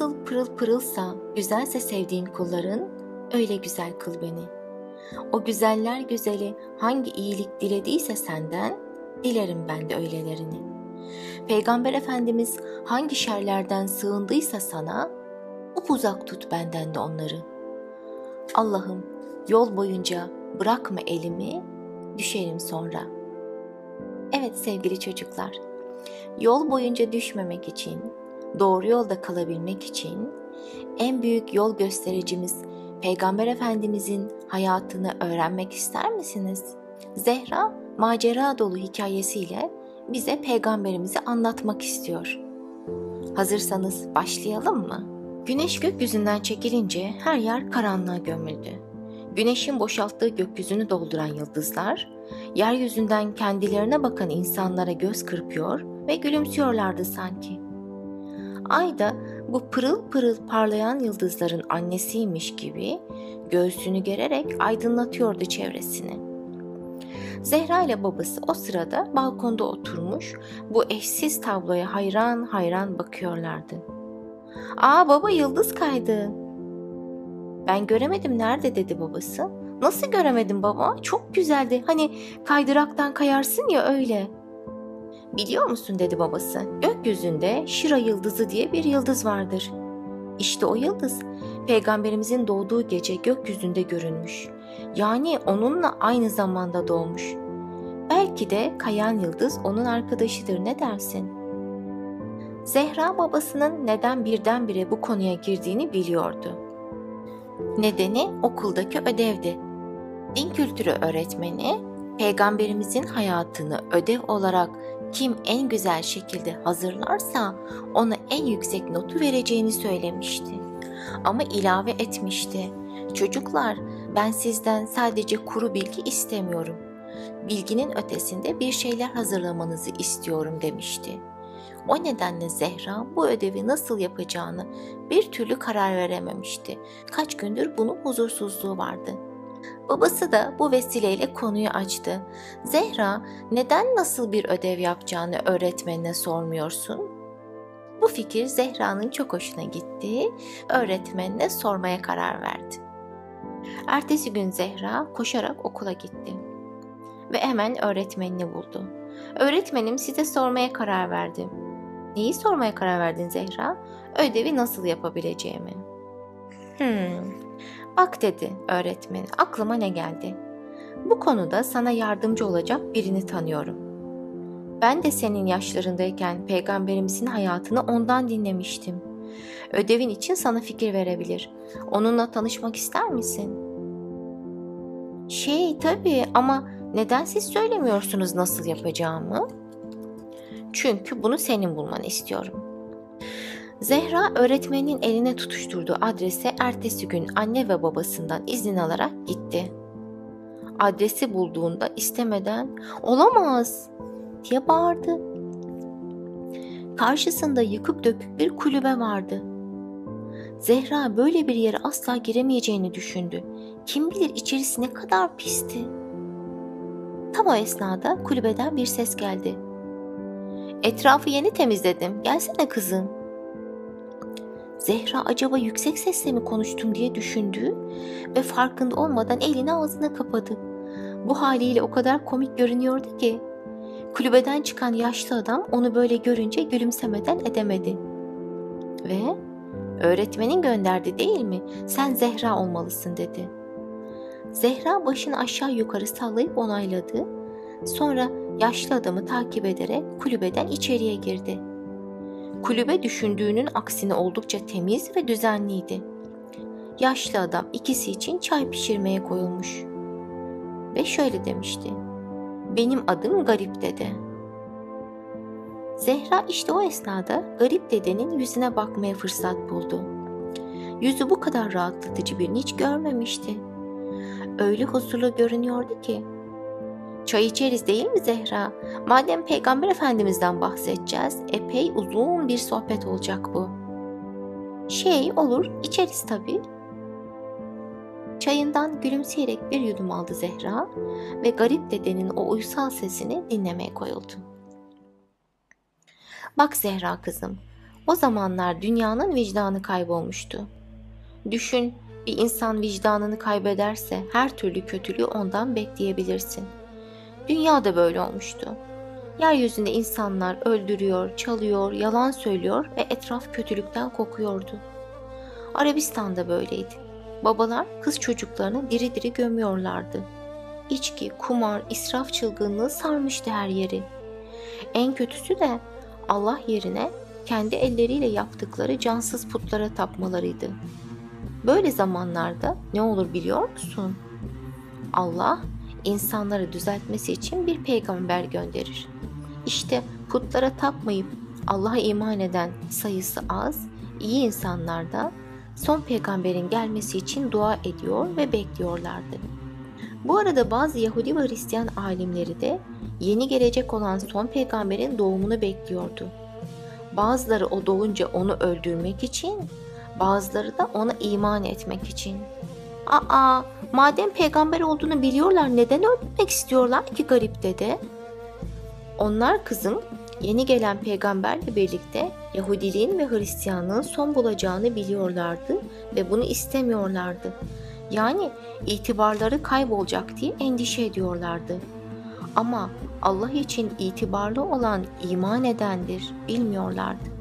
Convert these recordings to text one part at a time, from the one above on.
Nasıl pırıl pırılsa, güzelse sevdiğin kulların, öyle güzel kıl beni. O güzeller güzeli hangi iyilik dilediyse senden, dilerim ben de öylelerini. Peygamber Efendimiz hangi şerlerden sığındıysa sana, uzak tut benden de onları. Allah'ım yol boyunca bırakma elimi, düşerim sonra. Evet sevgili çocuklar, yol boyunca düşmemek için, doğru yolda kalabilmek için en büyük yol göstericimiz Peygamber Efendimizin hayatını öğrenmek ister misiniz? Zehra macera dolu hikayesiyle bize peygamberimizi anlatmak istiyor. Hazırsanız başlayalım mı? Güneş gökyüzünden çekilince her yer karanlığa gömüldü. Güneşin boşalttığı gökyüzünü dolduran yıldızlar, yeryüzünden kendilerine bakan insanlara göz kırpıyor ve gülümsüyorlardı sanki. Ay da bu pırıl pırıl parlayan yıldızların annesiymiş gibi göğsünü gererek aydınlatıyordu çevresini. Zehra ile babası o sırada balkonda oturmuş bu eşsiz tabloya hayran hayran bakıyorlardı. Aa baba yıldız kaydı. Ben göremedim nerede dedi babası. Nasıl göremedim baba? Çok güzeldi. Hani kaydıraktan kayarsın ya öyle. Biliyor musun dedi babası. Gökyüzünde Şira yıldızı diye bir yıldız vardır. İşte o yıldız peygamberimizin doğduğu gece gökyüzünde görünmüş. Yani onunla aynı zamanda doğmuş. Belki de kayan yıldız onun arkadaşıdır ne dersin?'' Zehra babasının neden birdenbire bu konuya girdiğini biliyordu. Nedeni okuldaki ödevdi. Din kültürü öğretmeni, peygamberimizin hayatını ödev olarak kim en güzel şekilde hazırlarsa ona en yüksek notu vereceğini söylemişti. Ama ilave etmişti. Çocuklar, ben sizden sadece kuru bilgi istemiyorum. Bilginin ötesinde bir şeyler hazırlamanızı istiyorum demişti. O nedenle Zehra bu ödevi nasıl yapacağını bir türlü karar verememişti. Kaç gündür bunun huzursuzluğu vardı. Babası da bu vesileyle konuyu açtı. Zehra, neden nasıl bir ödev yapacağını öğretmenine sormuyorsun? Bu fikir Zehra'nın çok hoşuna gitti. Öğretmenine sormaya karar verdi. Ertesi gün Zehra koşarak okula gitti ve hemen öğretmenini buldu. Öğretmenim size sormaya karar verdim. Neyi sormaya karar verdin Zehra? Ödevi nasıl yapabileceğimi. Hmm. Bak dedi öğretmen. Aklıma ne geldi? Bu konuda sana yardımcı olacak birini tanıyorum. Ben de senin yaşlarındayken peygamberimizin hayatını ondan dinlemiştim. Ödevin için sana fikir verebilir. Onunla tanışmak ister misin? Şey tabii ama neden siz söylemiyorsunuz nasıl yapacağımı? Çünkü bunu senin bulmanı istiyorum. Zehra öğretmenin eline tutuşturduğu adrese ertesi gün anne ve babasından izin alarak gitti. Adresi bulduğunda istemeden olamaz diye bağırdı. Karşısında yıkık dökük bir kulübe vardı. Zehra böyle bir yere asla giremeyeceğini düşündü. Kim bilir içerisi ne kadar pisti. Tam o esnada kulübeden bir ses geldi. Etrafı yeni temizledim. Gelsene kızım. Zehra acaba yüksek sesle mi konuştum diye düşündü ve farkında olmadan elini ağzına kapadı. Bu haliyle o kadar komik görünüyordu ki. Kulübeden çıkan yaşlı adam onu böyle görünce gülümsemeden edemedi. Ve öğretmenin gönderdi değil mi? Sen Zehra olmalısın dedi. Zehra başını aşağı yukarı sallayıp onayladı. Sonra yaşlı adamı takip ederek kulübeden içeriye girdi. Kulübe düşündüğünün aksine oldukça temiz ve düzenliydi. Yaşlı adam ikisi için çay pişirmeye koyulmuş. Ve şöyle demişti. Benim adım Garip Dede. Zehra işte o esnada Garip Dede'nin yüzüne bakmaya fırsat buldu. Yüzü bu kadar rahatlatıcı birini hiç görmemişti. Öyle huzurlu görünüyordu ki Çay içeriz değil mi Zehra? Madem Peygamber Efendimiz'den bahsedeceğiz, epey uzun bir sohbet olacak bu. Şey olur, içeriz tabii. Çayından gülümseyerek bir yudum aldı Zehra ve garip dedenin o uysal sesini dinlemeye koyuldu. Bak Zehra kızım, O zamanlar dünyanın vicdanı kaybolmuştu. Düşün, bir insan vicdanını kaybederse her türlü kötülüğü ondan bekleyebilirsin. Dünya da böyle olmuştu. Yeryüzünde insanlar öldürüyor, çalıyor, yalan söylüyor ve etraf kötülükten kokuyordu. Arabistan'da böyleydi. Babalar kız çocuklarını diri diri gömüyorlardı. İçki, kumar, israf çılgınlığı sarmıştı her yeri. En kötüsü de Allah yerine kendi elleriyle yaptıkları cansız putlara tapmalarıydı. Böyle zamanlarda ne olur biliyor musun? Allah insanları düzeltmesi için bir peygamber gönderir. İşte putlara tapmayıp Allah'a iman eden sayısı az, iyi insanlar da son peygamberin gelmesi için dua ediyor ve bekliyorlardı. Bu arada bazı Yahudi ve Hristiyan alimleri de yeni gelecek olan son peygamberin doğumunu bekliyordu. Bazıları o doğunca onu öldürmek için, bazıları da ona iman etmek için. Aa, madem peygamber olduğunu biliyorlar neden öldürmek istiyorlar ki garip dede? Onlar kızım yeni gelen peygamberle birlikte Yahudiliğin ve Hristiyanlığın son bulacağını biliyorlardı ve bunu istemiyorlardı. Yani itibarları kaybolacak diye endişe ediyorlardı. Ama Allah için itibarlı olan iman edendir, bilmiyorlardı.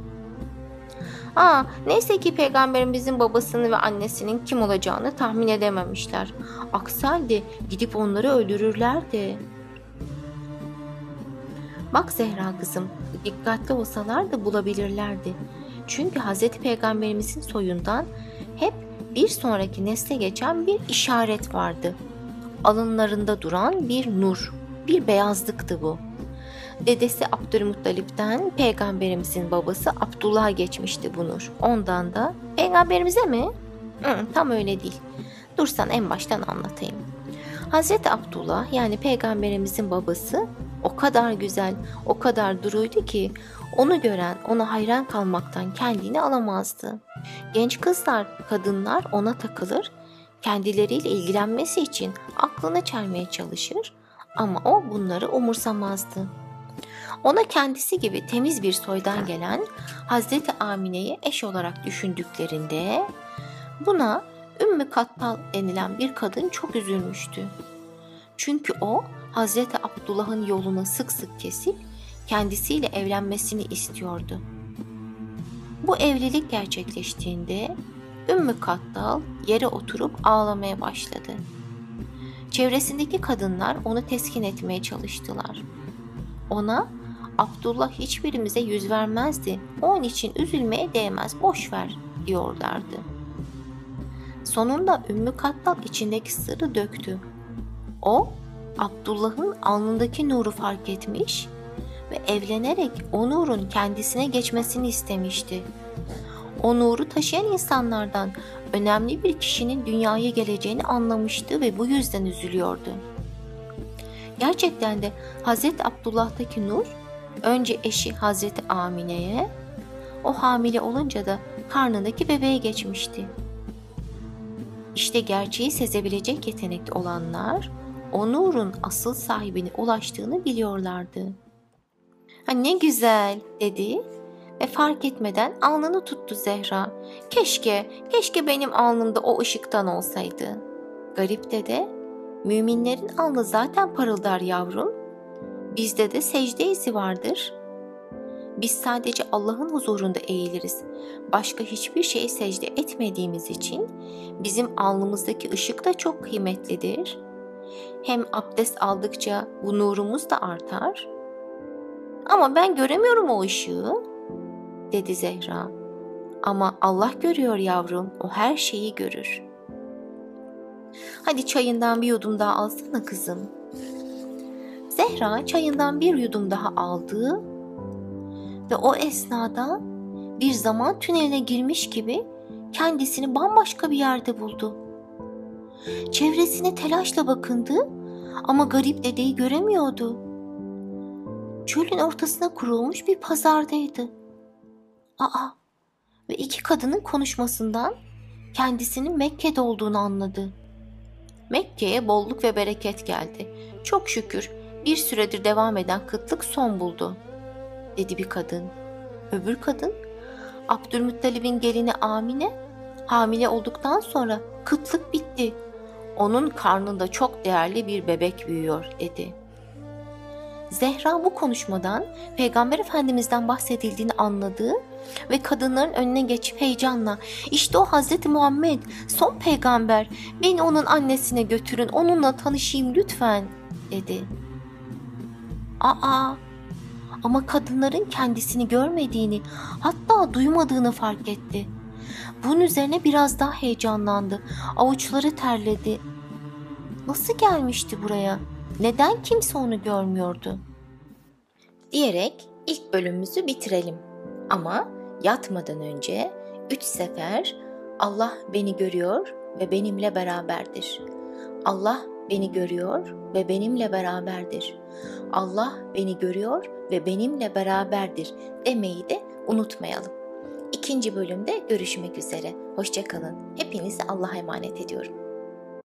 Aa, neyse ki peygamberimizin babasını ve annesinin kim olacağını tahmin edememişler. Aksi gidip onları öldürürlerdi. Bak Zehra kızım, dikkatli olsalar da bulabilirlerdi. Çünkü Hz. Peygamberimizin soyundan hep bir sonraki nesle geçen bir işaret vardı. Alınlarında duran bir nur, bir beyazlıktı bu. Dedesi Abdülmuttalip'ten peygamberimizin babası Abdullah'a geçmişti bu nur. Ondan da peygamberimize mi? Hı, tam öyle değil. Dursan en baştan anlatayım. Hazreti Abdullah yani peygamberimizin babası o kadar güzel, o kadar duruydu ki onu gören ona hayran kalmaktan kendini alamazdı. Genç kızlar, kadınlar ona takılır, kendileriyle ilgilenmesi için aklını çelmeye çalışır ama o bunları umursamazdı. Ona kendisi gibi temiz bir soydan gelen Hazreti Amine'yi eş olarak düşündüklerinde buna Ümmü Kattal denilen bir kadın çok üzülmüştü. Çünkü o Hazreti Abdullah'ın yolunu sık sık kesip kendisiyle evlenmesini istiyordu. Bu evlilik gerçekleştiğinde Ümmü Kattal yere oturup ağlamaya başladı. Çevresindeki kadınlar onu teskin etmeye çalıştılar. Ona Abdullah hiçbirimize yüz vermezdi. Onun için üzülmeye değmez. Boş ver diyorlardı. Sonunda Ümmü Kattal içindeki sırrı döktü. O Abdullah'ın alnındaki nuru fark etmiş ve evlenerek o nurun kendisine geçmesini istemişti. O nuru taşıyan insanlardan önemli bir kişinin dünyaya geleceğini anlamıştı ve bu yüzden üzülüyordu. Gerçekten de Hz. Abdullah'taki nur önce eşi Hazreti Amine'ye, o hamile olunca da karnındaki bebeğe geçmişti. İşte gerçeği sezebilecek yetenekli olanlar o nurun asıl sahibine ulaştığını biliyorlardı. Ha ne güzel dedi ve fark etmeden alnını tuttu Zehra. Keşke, keşke benim alnımda o ışıktan olsaydı. Garip dede, müminlerin alnı zaten parıldar yavrum. Bizde de secde izi vardır. Biz sadece Allah'ın huzurunda eğiliriz. Başka hiçbir şeye secde etmediğimiz için bizim alnımızdaki ışık da çok kıymetlidir. Hem abdest aldıkça bu nurumuz da artar. Ama ben göremiyorum o ışığı, dedi Zehra. Ama Allah görüyor yavrum, o her şeyi görür. Hadi çayından bir yudum daha alsana kızım. Zehra çayından bir yudum daha aldı ve o esnada bir zaman tüneline girmiş gibi kendisini bambaşka bir yerde buldu. Çevresine telaşla bakındı ama garip dedeyi göremiyordu. Çölün ortasına kurulmuş bir pazardaydı. Aa ve iki kadının konuşmasından kendisinin Mekke'de olduğunu anladı. Mekke'ye bolluk ve bereket geldi. Çok şükür bir süredir devam eden kıtlık son buldu, dedi bir kadın. Öbür kadın, Abdülmuttalib'in gelini Amine hamile olduktan sonra kıtlık bitti. Onun karnında çok değerli bir bebek büyüyor dedi. Zehra bu konuşmadan Peygamber Efendimiz'den bahsedildiğini anladı ve kadınların önüne geçip heyecanla işte o Hazreti Muhammed son peygamber beni onun annesine götürün onunla tanışayım lütfen dedi. Aa ama kadınların kendisini görmediğini hatta duymadığını fark etti. Bunun üzerine biraz daha heyecanlandı. Avuçları terledi. Nasıl gelmişti buraya? Neden kimse onu görmüyordu? Diyerek ilk bölümümüzü bitirelim. Ama yatmadan önce üç sefer Allah beni görüyor ve benimle beraberdir. Allah beni görüyor ve benimle beraberdir. Allah beni görüyor ve benimle beraberdir demeyi de unutmayalım. İkinci bölümde görüşmek üzere. Hoşçakalın. Hepinizi Allah'a emanet ediyorum.